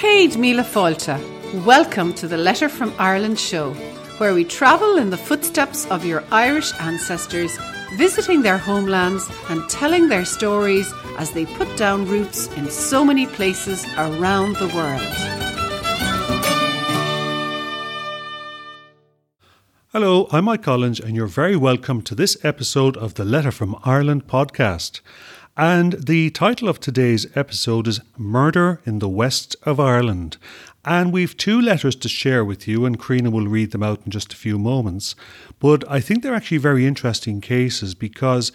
Céad Míle Fáilte. Welcome to the Letter from Ireland show, where we travel in the footsteps of your Irish ancestors, visiting their homelands and telling their stories as they put down roots in so many places around the world. Hello, I'm Mike Collins, and you're very welcome to this episode of the Letter from Ireland podcast. And the title of today's episode is Murder in the West of Ireland. And we've two letters to share with you, and Karina will read them out in just a few moments. But I think they're actually very interesting cases because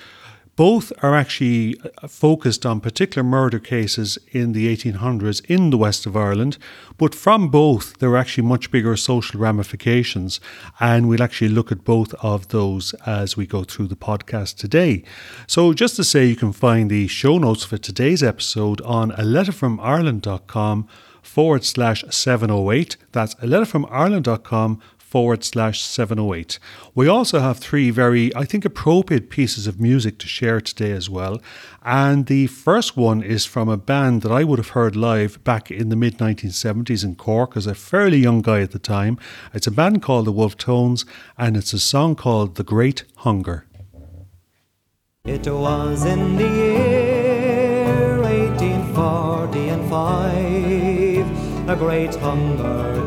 both are actually uh, focused on particular murder cases in the 1800s in the west of Ireland, but from both there are actually much bigger social ramifications, and we'll actually look at both of those as we go through the podcast today. So, just to say, you can find the show notes for today's episode on a letterfromireland.com forward slash 708. That's a letterfromireland.com forward slash 708. We also have three very, I think, appropriate pieces of music to share today as well. And the first one is from a band that I would have heard live back in the mid 1970s in Cork as a fairly young guy at the time. It's a band called the Wolfe Tones, and it's a song called The Great Hunger. It was in the year 1840 and five, a great hunger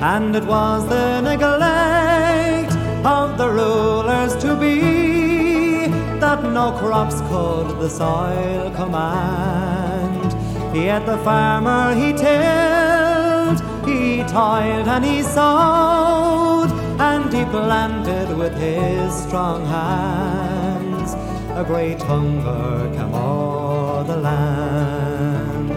and it was the neglect of the rulers to be that no crops could the soil command. Yet the farmer he tilled, he toiled and he sowed, and he planted with his strong hands. A great hunger came o'er the land.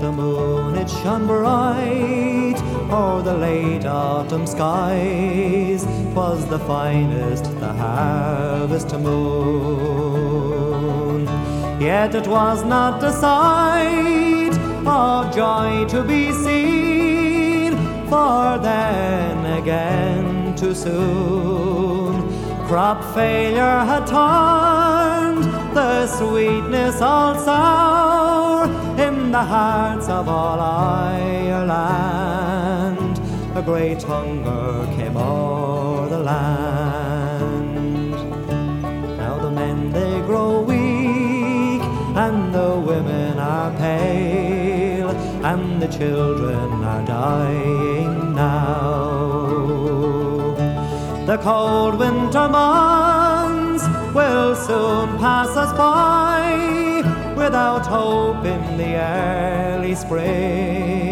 The moon it shone bright o'er the late autumn skies was the finest the harvest moon. Yet it was not a sight of joy to be seen, for then again too soon crop failure had turned the sweetness all sour in the hearts of all Ireland. A great hunger came o'er the land. Now the men they grow weak, and the women are pale, and the children are dying now. The cold winter months will soon pass us by without hope in the early spring,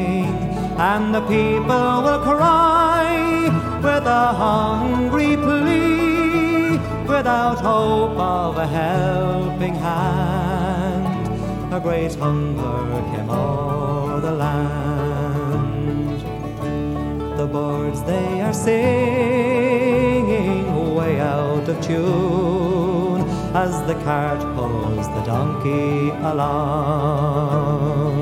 and the people will cry with a hungry plea without hope of a helping hand. A great hunger came o'er the land. The birds they are singing way out of tune as the cart pulls the donkey along.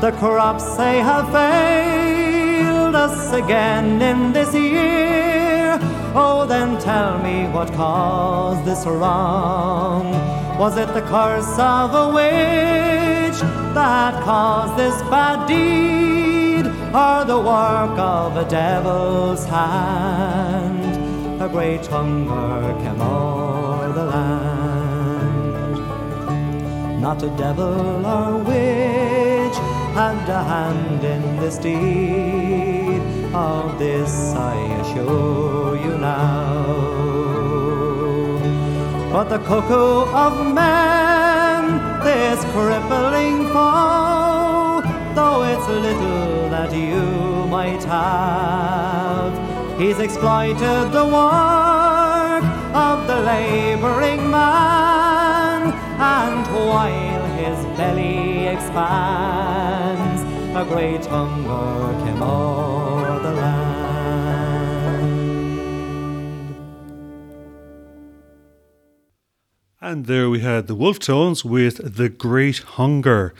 The crops they have failed us again in this year. Oh, then tell me what caused this wrong. Was it the curse of a witch that caused this bad deed, or the work of a devil's hand? A great hunger came o'er the land. Not a devil or witch had a hand in this deed. Of this I assure you now. But the cuckoo of man, this crippling foe, though it's little that you might have, he's exploited the work of the laboring man, and while his belly expands, a great hunger came o'er the land. And there we had the Wolfe Tones with The Great Hunger.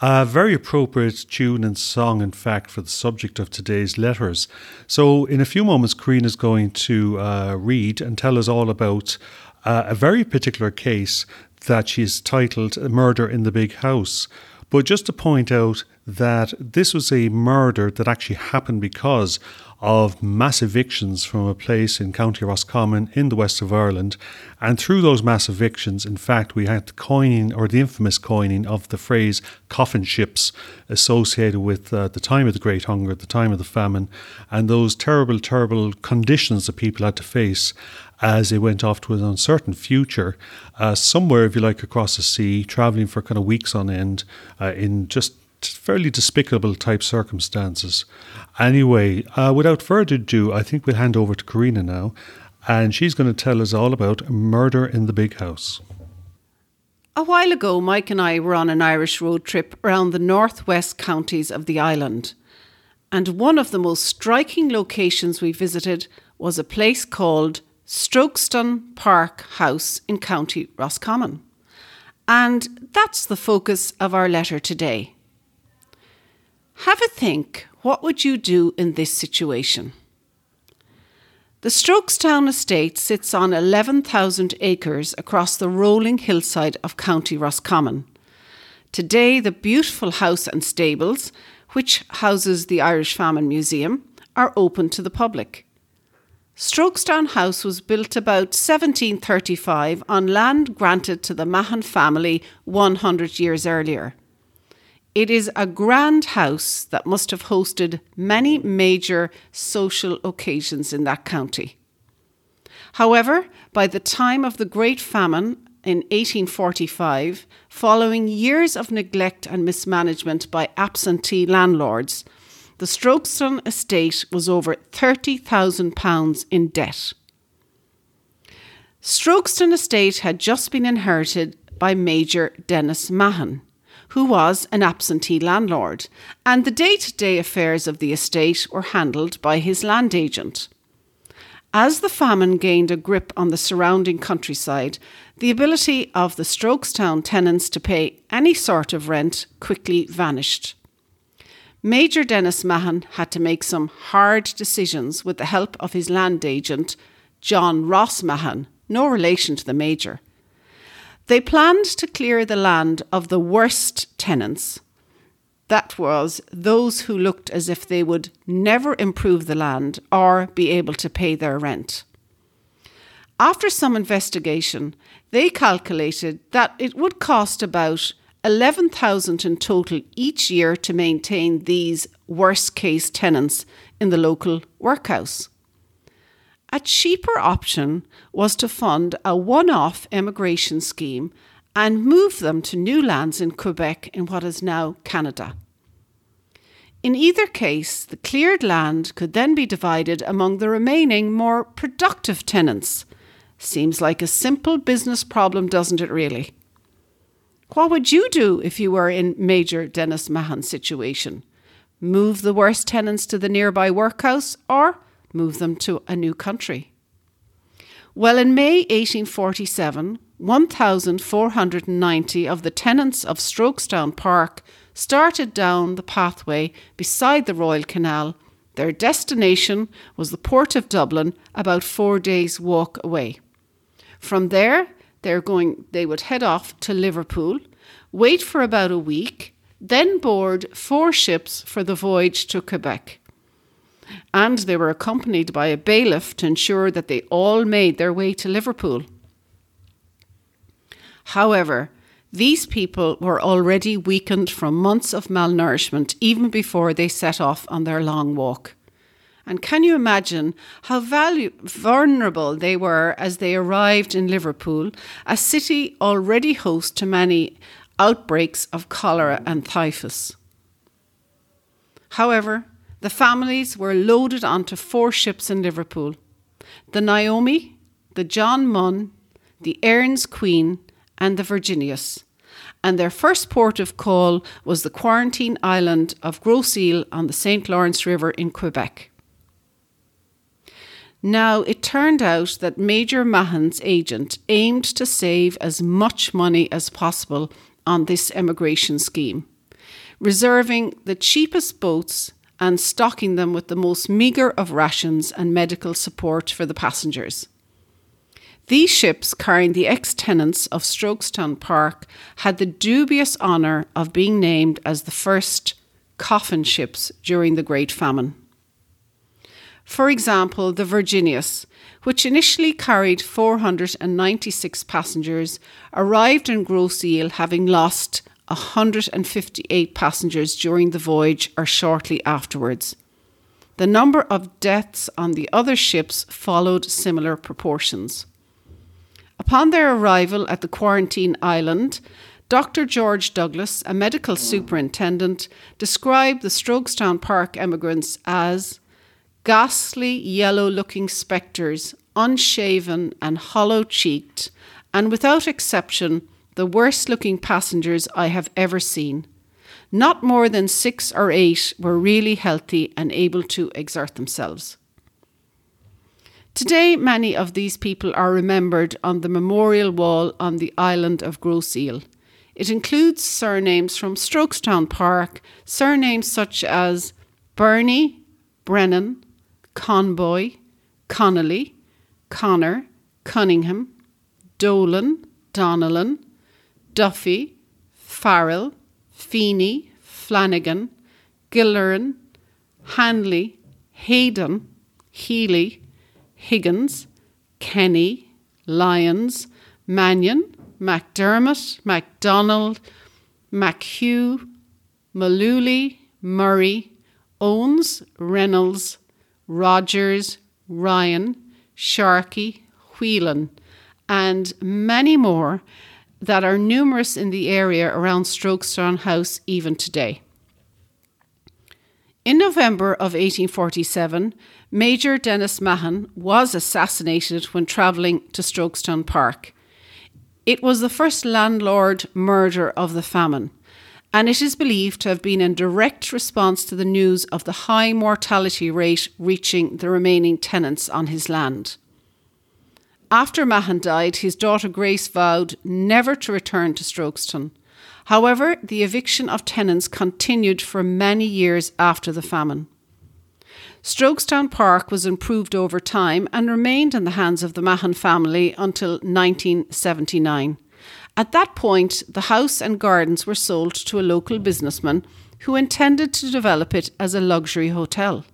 A very appropriate tune and song, in fact, for the subject of today's letters. So, in a few moments, Karina is going to uh, read and tell us all about uh, a very particular case that she's titled Murder in the Big House. But just to point out that this was a murder that actually happened because of mass evictions from a place in County Roscommon in the west of Ireland. And through those mass evictions, in fact, we had the coining or the infamous coining of the phrase coffin ships associated with uh, the time of the Great Hunger, the time of the famine, and those terrible, terrible conditions that people had to face as they went off to an uncertain future, uh, somewhere, if you like, across the sea, traveling for kind of weeks on end uh, in just fairly despicable type circumstances. Anyway, uh, without further ado, I think we'll hand over to Karina now, and she's going to tell us all about murder in the big house. A while ago, Mike and I were on an Irish road trip around the northwest counties of the island. And one of the most striking locations we visited was a place called Strokestown Park House in County Roscommon. And that's the focus of our letter today. Have a think what would you do in this situation? The Strokestown estate sits on 11,000 acres across the rolling hillside of County Roscommon. Today, the beautiful house and stables, which houses the Irish Famine Museum, are open to the public. Strokestown House was built about 1735 on land granted to the Mahon family 100 years earlier. It is a grand house that must have hosted many major social occasions in that county. However, by the time of the Great Famine in 1845, following years of neglect and mismanagement by absentee landlords, the Strokestown estate was over £30,000 in debt. Strokestown estate had just been inherited by Major Dennis Mahon who was an absentee landlord, and the day to day affairs of the estate were handled by his land agent. As the famine gained a grip on the surrounding countryside, the ability of the Strokestown tenants to pay any sort of rent quickly vanished. Major Dennis Mahon had to make some hard decisions with the help of his land agent, John Ross Mahon, no relation to the Major. They planned to clear the land of the worst tenants. That was those who looked as if they would never improve the land or be able to pay their rent. After some investigation, they calculated that it would cost about 11,000 in total each year to maintain these worst case tenants in the local workhouse. A cheaper option was to fund a one off emigration scheme and move them to new lands in Quebec in what is now Canada. In either case, the cleared land could then be divided among the remaining more productive tenants. Seems like a simple business problem, doesn't it, really? What would you do if you were in Major Dennis Mahon's situation? Move the worst tenants to the nearby workhouse or move them to a new country. Well, in May 1847, 1,490 of the tenants of Strokestown Park started down the pathway beside the Royal Canal. Their destination was the port of Dublin, about four days' walk away. From there, they're going, they would head off to Liverpool, wait for about a week, then board four ships for the voyage to Quebec and they were accompanied by a bailiff to ensure that they all made their way to Liverpool. However, these people were already weakened from months of malnourishment even before they set off on their long walk. And can you imagine how valu- vulnerable they were as they arrived in Liverpool, a city already host to many outbreaks of cholera and typhus? However, the families were loaded onto four ships in Liverpool the Naomi, the John Munn, the Erin's Queen, and the Virginius. And their first port of call was the quarantine island of Grosse Ile on the St. Lawrence River in Quebec. Now, it turned out that Major Mahon's agent aimed to save as much money as possible on this emigration scheme, reserving the cheapest boats and stocking them with the most meagre of rations and medical support for the passengers. These ships, carrying the ex tenants of Strokestown Park, had the dubious honour of being named as the first coffin ships during the Great Famine. For example, the Virginius, which initially carried 496 passengers, arrived in Grosse Ile having lost 158 passengers during the voyage or shortly afterwards. The number of deaths on the other ships followed similar proportions. Upon their arrival at the quarantine island, Dr. George Douglas, a medical superintendent, described the Strokestown Park emigrants as ghastly yellow looking spectres, unshaven and hollow cheeked, and without exception, the worst looking passengers I have ever seen. Not more than six or eight were really healthy and able to exert themselves. Today, many of these people are remembered on the memorial wall on the island of Grosse Ile. It includes surnames from Strokestown Park, surnames such as Burney, Brennan, Conboy, Connolly, Connor, Cunningham, Dolan, Donnellan, Duffy, Farrell, Feeney, Flanagan, Gilleran, Hanley, Hayden, Healy, Higgins, Kenny, Lyons, Mannion, MacDermott, MacDonald, MacHugh, Malooly, Murray, Owens, Reynolds, Rogers, Ryan, Sharkey, Whelan, and many more that are numerous in the area around Strokestown House even today. In November of 1847, Major Dennis Mahon was assassinated when travelling to Strokestown Park. It was the first landlord murder of the famine, and it is believed to have been in direct response to the news of the high mortality rate reaching the remaining tenants on his land. After Mahon died, his daughter Grace vowed never to return to Strokestown. However, the eviction of tenants continued for many years after the famine. Strokestown Park was improved over time and remained in the hands of the Mahon family until 1979. At that point, the house and gardens were sold to a local businessman who intended to develop it as a luxury hotel.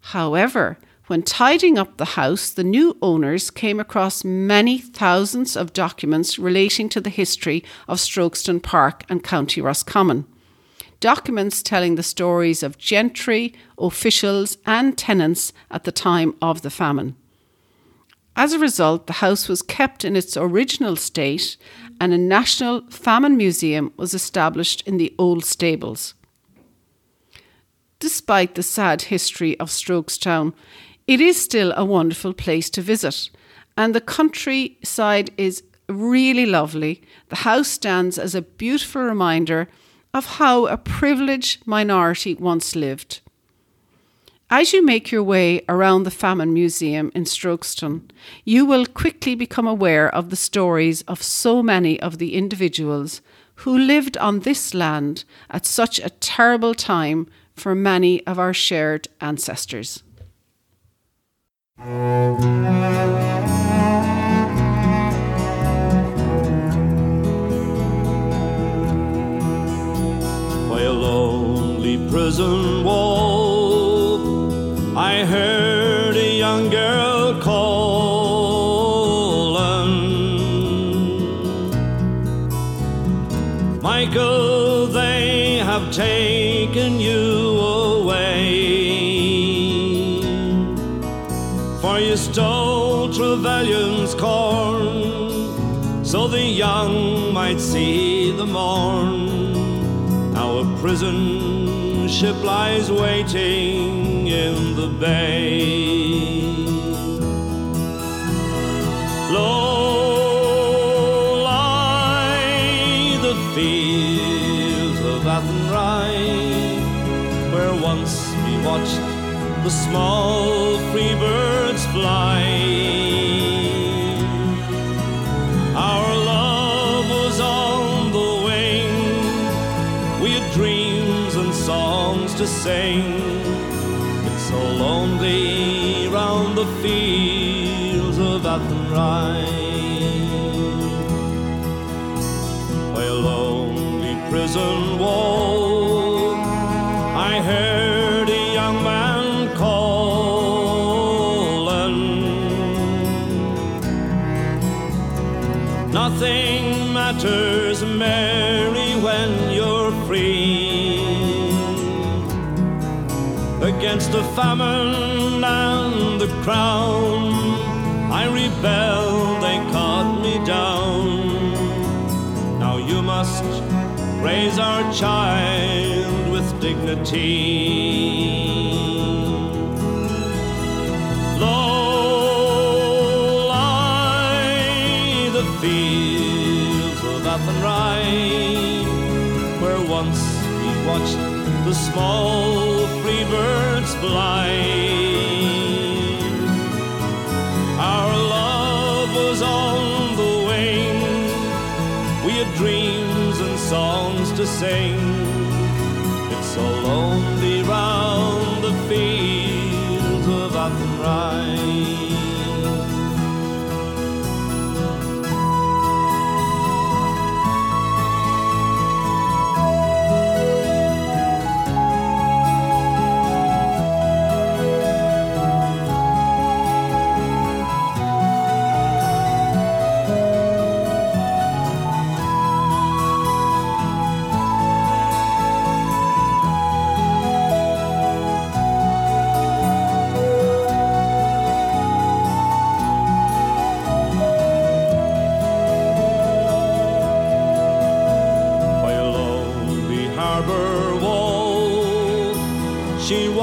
However, when tidying up the house, the new owners came across many thousands of documents relating to the history of Strokestown Park and County Roscommon. Documents telling the stories of gentry, officials, and tenants at the time of the famine. As a result, the house was kept in its original state and a National Famine Museum was established in the old stables. Despite the sad history of Strokestown, it is still a wonderful place to visit, and the countryside is really lovely. The house stands as a beautiful reminder of how a privileged minority once lived. As you make your way around the Famine Museum in Strokestown, you will quickly become aware of the stories of so many of the individuals who lived on this land at such a terrible time for many of our shared ancestors. By a lonely prison wall, young girl calling. Michael, they have taken you away. For you stole Trevelyan's corn, so the young might see the morn. Our prison ship lies waiting in the bay. Lie the fields of Athenry, where once we watched the small free birds fly. Our love was on the wing. We had dreams and songs to sing. It's so lonely round the fields Athenry. By a lonely prison wall, I heard a young man calling. Nothing matters, Mary, when you're free. Against the famine and the crown, Rebelled, they cut me down. Now you must raise our child with dignity. Low lie the fields of Athenry, where once we watched the small free birds fly. Songs to sing. It's so lonely round the fields of Athenry.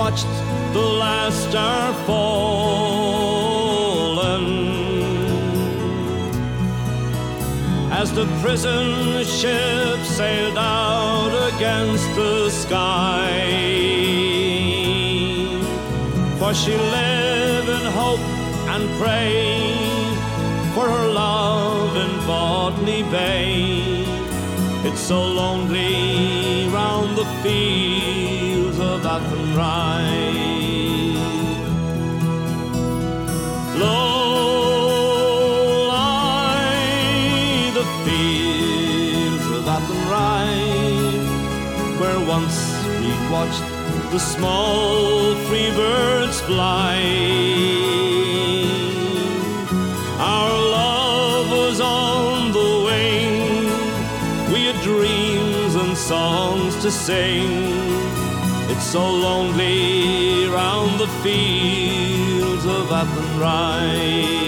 Watched the last star fallen as the prison ship sailed out against the sky. For she lived in hope and pray for her love in Botany Bay. It's so lonely round the fields Low lie the fields of Athenry, where once we watched the small free birds fly. Our love was on the wing. We had dreams and songs to sing. So lonely round the fields of Athenry.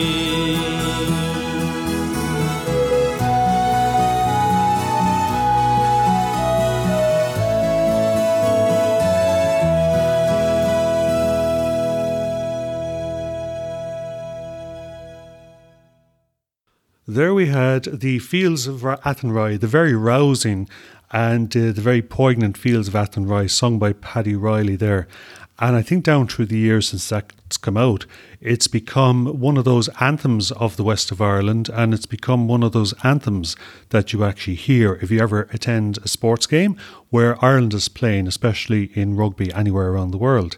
There we had the Fields of Athenry, the very rousing and uh, the very poignant Fields of Athenry, sung by Paddy Reilly there. And I think down through the years since that's come out, it's become one of those anthems of the west of Ireland, and it's become one of those anthems that you actually hear if you ever attend a sports game where Ireland is playing, especially in rugby anywhere around the world.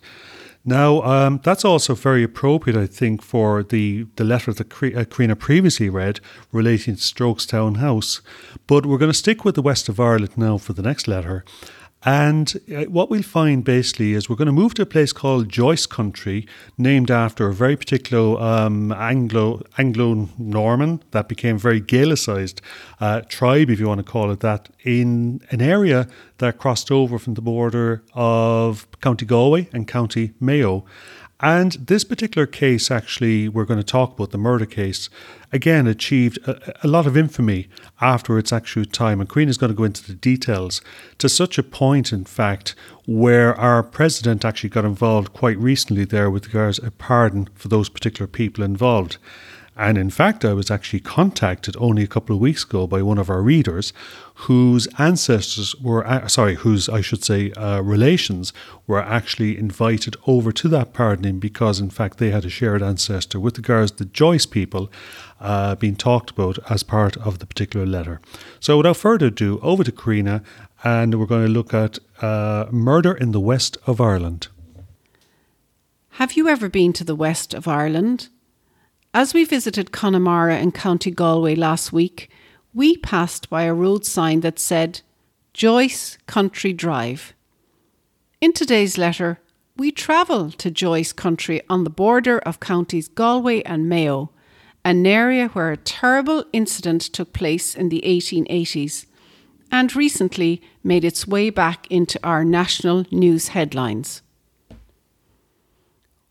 Now, um, that's also very appropriate, I think, for the, the letter that Cre- uh, Karina previously read relating to Strokestown House. But we're going to stick with the west of Ireland now for the next letter. And uh, what we'll find basically is we're going to move to a place called Joyce Country, named after a very particular um, Anglo Anglo Norman that became very Gaelicized uh, tribe, if you want to call it that, in an area that crossed over from the border of County Galway and County Mayo. And this particular case, actually, we're going to talk about the murder case, again, achieved a, a lot of infamy after its actual time. And Karina is going to go into the details to such a point, in fact, where our president actually got involved quite recently there with regards a pardon for those particular people involved. And in fact, I was actually contacted only a couple of weeks ago by one of our readers whose ancestors were, uh, sorry, whose, I should say, uh, relations were actually invited over to that pardoning because, in fact, they had a shared ancestor with regards to the Joyce people uh, being talked about as part of the particular letter. So, without further ado, over to Karina, and we're going to look at uh, murder in the west of Ireland. Have you ever been to the west of Ireland? As we visited Connemara in County Galway last week, we passed by a road sign that said Joyce Country Drive. In today's letter, we travel to Joyce Country on the border of counties Galway and Mayo, an area where a terrible incident took place in the 1880s and recently made its way back into our national news headlines.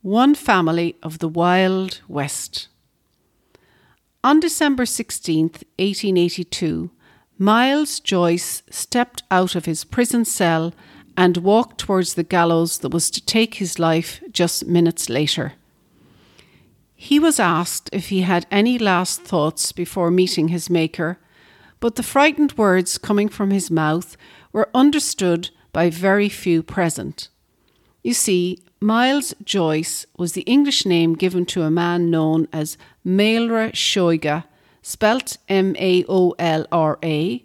One family of the Wild West. On December 16th, 1882, Miles Joyce stepped out of his prison cell and walked towards the gallows that was to take his life just minutes later. He was asked if he had any last thoughts before meeting his Maker, but the frightened words coming from his mouth were understood by very few present. You see, Miles Joyce was the English name given to a man known as Maolra Seoige, spelt M A O L R A,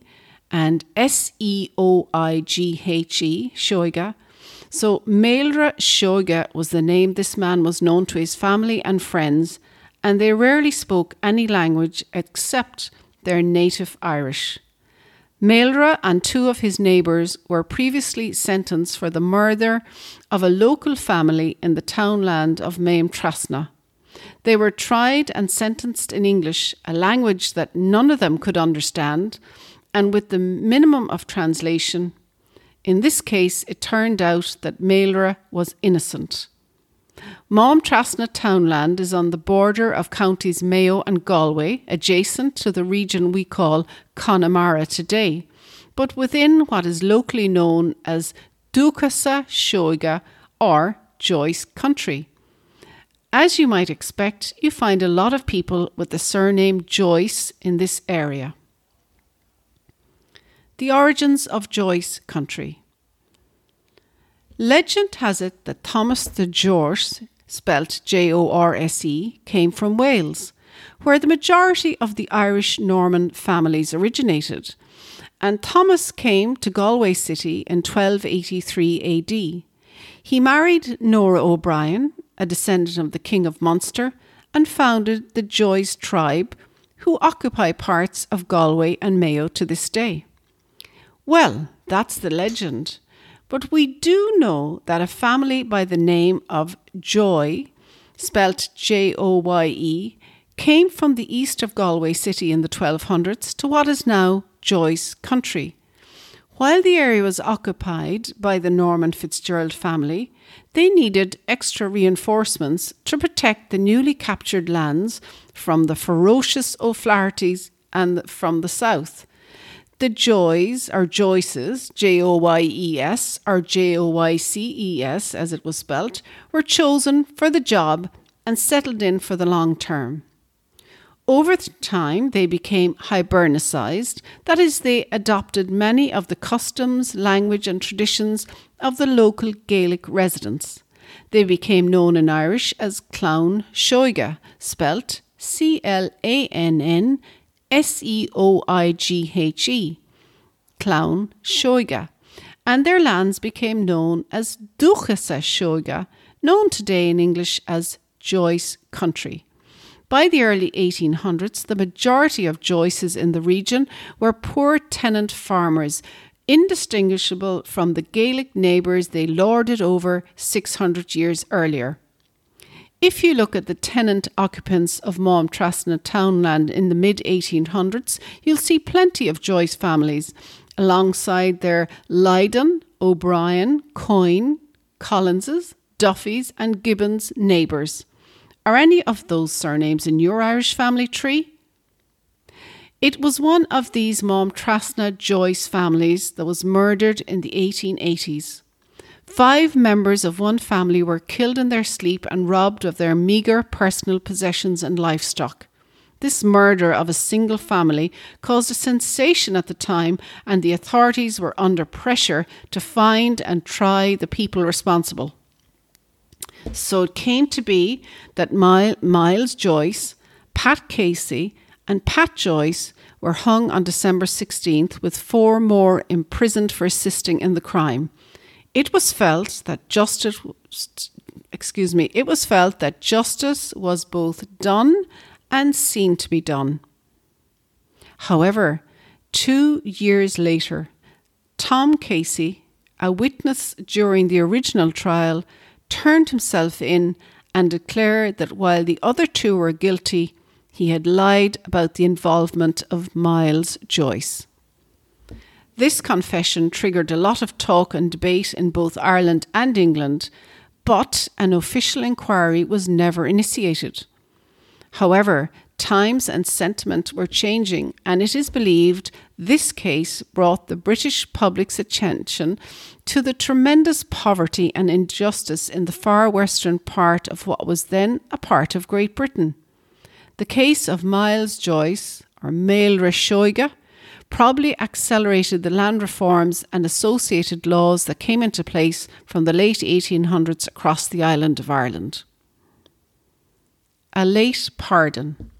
and S E O I G H E, Seoige. So Maolra Seoige was the name this man was known to his family and friends, and they rarely spoke any language except their native Irish. Maolra and two of his neighbours were previously sentenced for the murder of a local family in the townland of Maim Trasna. They were tried and sentenced in English, a language that none of them could understand, and with the minimum of translation. In this case, it turned out that Maolra was innocent. Maim Trasna townland is on the border of counties Mayo and Galway, adjacent to the region we call Connemara today, but within what is locally known as Dúchasa Seoige or Joyce Country. As you might expect, you find a lot of people with the surname Joyce in this area. The origins of Joyce country. Legend has it that Thomas the Jorse, spelt J O R S E, came from Wales, where the majority of the Irish Norman families originated, and Thomas came to Galway City in 1283 AD. He married Nora O'Brien, a descendant of the King of Munster, and founded the Joyce tribe, who occupy parts of Galway and Mayo to this day. Well, that's the legend. But we do know that a family by the name of Joy, spelt J O Y E, came from the east of Galway city in the 1200s to what is now Joyce country. While the area was occupied by the Norman Fitzgerald family, they needed extra reinforcements to protect the newly captured lands from the ferocious O'Flahertys and from the south. The Joys, or Joyces, J O Y E S, or J O Y C E S as it was spelt, were chosen for the job and settled in for the long term. Over time, they became hibernicized, that is, they adopted many of the customs, language, and traditions of the local Gaelic residents. They became known in Irish as Clann Seoige, spelt C L A N N S E O I G H E, Clann Seoige, and their lands became known as Dúchasa Seoige, known today in English as Joyce Country. By the early 1800s, the majority of Joyces in the region were poor tenant farmers, indistinguishable from the Gaelic neighbours they lorded over 600 years earlier. If you look at the tenant occupants of Maim Trasna townland in the mid 1800s, you'll see plenty of Joyce families alongside their Lydon, O'Brien, Coyne, Collinses, Duffys, and Gibbons neighbours. Are any of those surnames in your Irish family tree? It was one of these Maim Trasna Joyce families that was murdered in the 1880s. Five members of one family were killed in their sleep and robbed of their meagre personal possessions and livestock. This murder of a single family caused a sensation at the time, and the authorities were under pressure to find and try the people responsible. So it came to be that Miles Joyce, Pat Casey, and Pat Joyce were hung on December 16th, with four more imprisoned for assisting in the crime. It was felt that justice, excuse me, it was felt that justice was both done and seen to be done. However, two years later, Tom Casey, a witness during the original trial, turned himself in and declared that while the other two were guilty, he had lied about the involvement of Miles Joyce. This confession triggered a lot of talk and debate in both Ireland and England, but an official inquiry was never initiated. However, times and sentiment were changing, and it is believed this case brought the British public's attention to the tremendous poverty and injustice in the far western part of what was then a part of Great Britain. The case of Miles Joyce, or Maolra Seoige, probably accelerated the land reforms and associated laws that came into place from the late 1800s across the island of Ireland. A late pardon.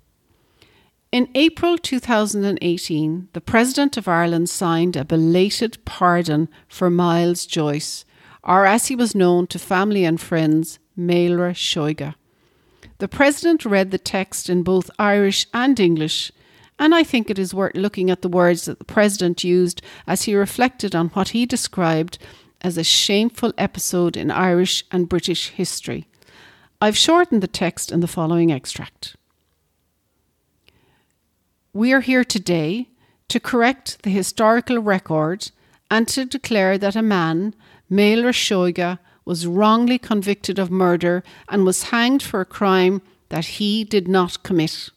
In April 2018, the President of Ireland signed a belated pardon for Miles Joyce, or as he was known to family and friends, Maolra Seoige. The President read the text in both Irish and English and I think it is worth looking at the words that the President used as he reflected on what he described as a shameful episode in Irish and British history. I've shortened the text in the following extract. We are here today to correct the historical record and to declare that a man, Maolra Seoige, was wrongly convicted of murder and was hanged for a crime that he did not commit.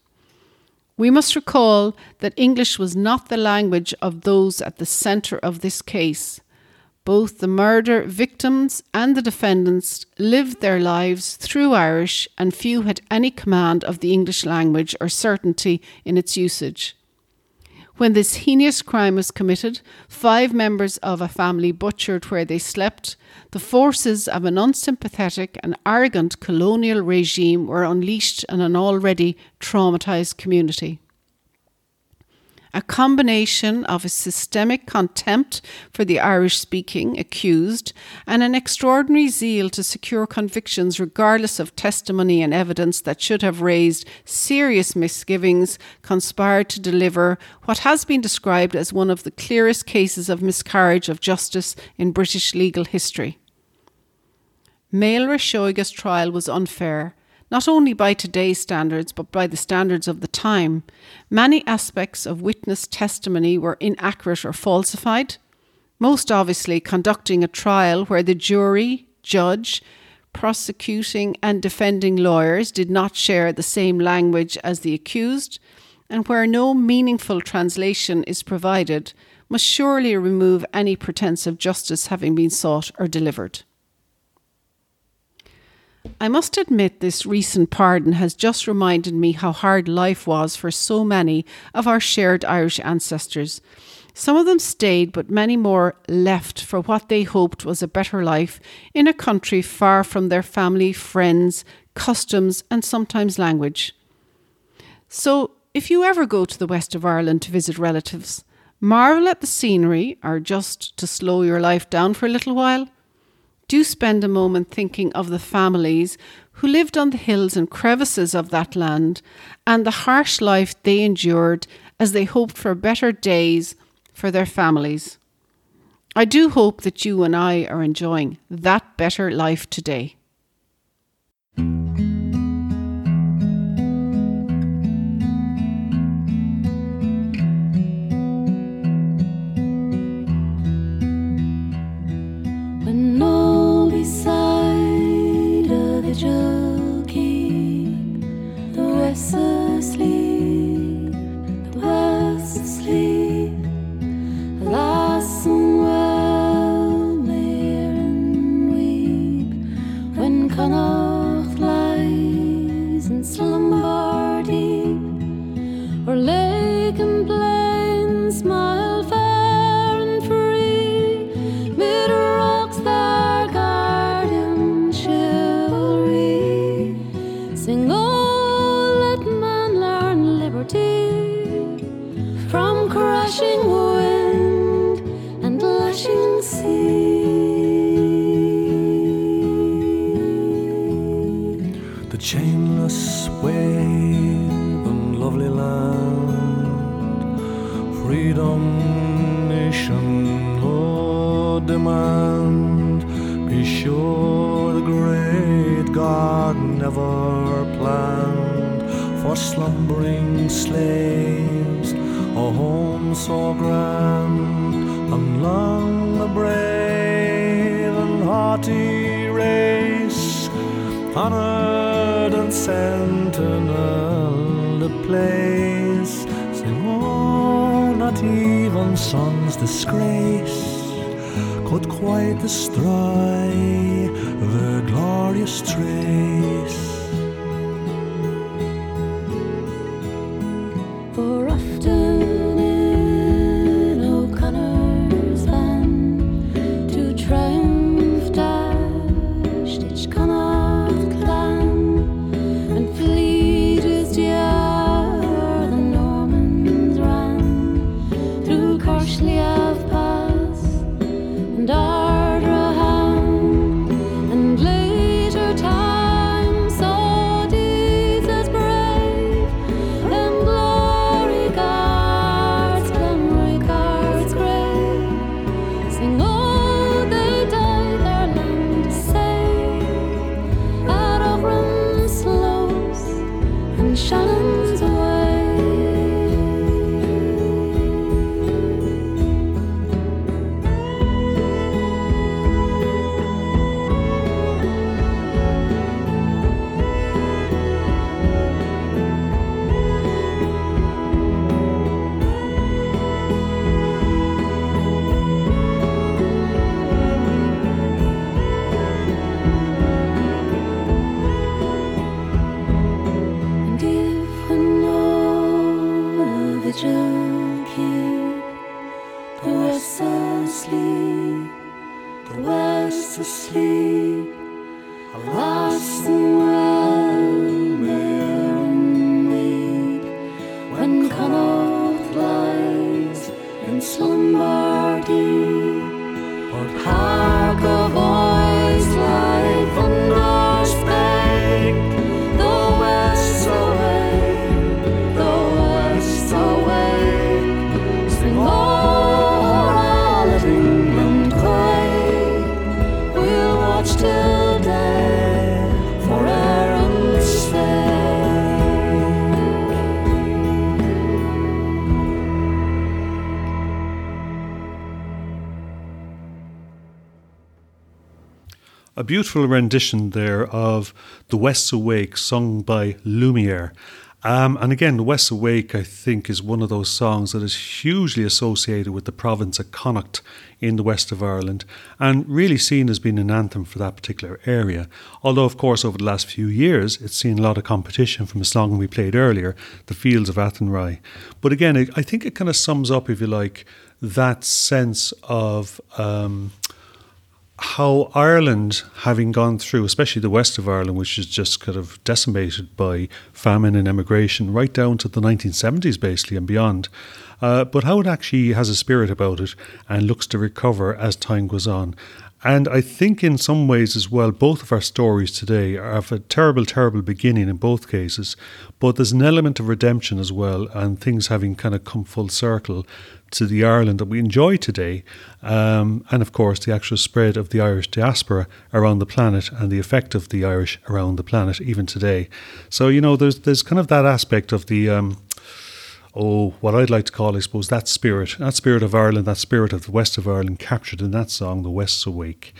We must recall that English was not the language of those at the centre of this case. Both the murder victims and the defendants lived their lives through Irish, and few had any command of the English language or certainty in its usage. When this heinous crime was committed, five members of a family butchered where they slept, the forces of an unsympathetic and arrogant colonial regime were unleashed on an already traumatized community a combination of a systemic contempt for the Irish speaking accused and an extraordinary zeal to secure convictions regardless of testimony and evidence that should have raised serious misgivings conspired to deliver what has been described as one of the clearest cases of miscarriage of justice in British legal history. Seoige's trial was unfair not only by today's standards, but by the standards of the time. Many aspects of witness testimony were inaccurate or falsified. Most obviously, conducting a trial where the jury, judge, prosecuting and defending lawyers did not share the same language as the accused, and where no meaningful translation is provided, must surely remove any pretence of justice having been sought or delivered. I must admit, this recent pardon has just reminded me how hard life was for so many of our shared Irish ancestors. Some of them stayed, but many more left for what they hoped was a better life in a country far from their family, friends, customs, and sometimes language. So, if you ever go to the west of Ireland to visit relatives, marvel at the scenery or just to slow your life down for a little while do spend a moment thinking of the families who lived on the hills and crevices of that land and the harsh life they endured as they hoped for better days for their families. I do hope that you and I are enjoying that better life today. 着。Slumbering slaves a home so grand. And long the brave and haughty race, honored and sentinel the place. Sing, oh, not even son's disgrace could quite destroy the glorious trace. A beautiful rendition there of The West's Awake, sung by Lumiere. Um, and again, The West's Awake, I think, is one of those songs that is hugely associated with the province of Connacht in the west of Ireland and really seen as being an anthem for that particular area. Although, of course, over the last few years, it's seen a lot of competition from a song we played earlier, The Fields of Athenry. But again, I think it kind of sums up, if you like, that sense of. Um, how Ireland, having gone through, especially the west of Ireland, which is just kind of decimated by famine and emigration, right down to the 1970s, basically, and beyond, uh, but how it actually has a spirit about it and looks to recover as time goes on. And I think in some ways as well, both of our stories today have a terrible, terrible beginning in both cases, but there's an element of redemption as well, and things having kind of come full circle to the Ireland that we enjoy today, um, and of course the actual spread of the Irish diaspora around the planet and the effect of the Irish around the planet even today. So you know, there's there's kind of that aspect of the. Um, oh, what I'd like to call, I suppose, that spirit, that spirit of Ireland, that spirit of the west of Ireland captured in that song, The West's Awake.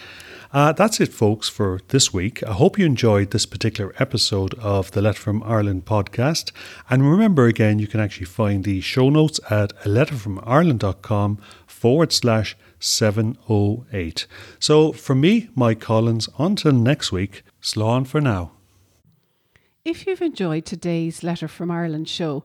Uh, that's it, folks, for this week. I hope you enjoyed this particular episode of the Letter from Ireland podcast. And remember, again, you can actually find the show notes at a letterfromireland.com forward slash 708. So, from me, Mike Collins, until next week, slán for now. If you've enjoyed today's Letter from Ireland show,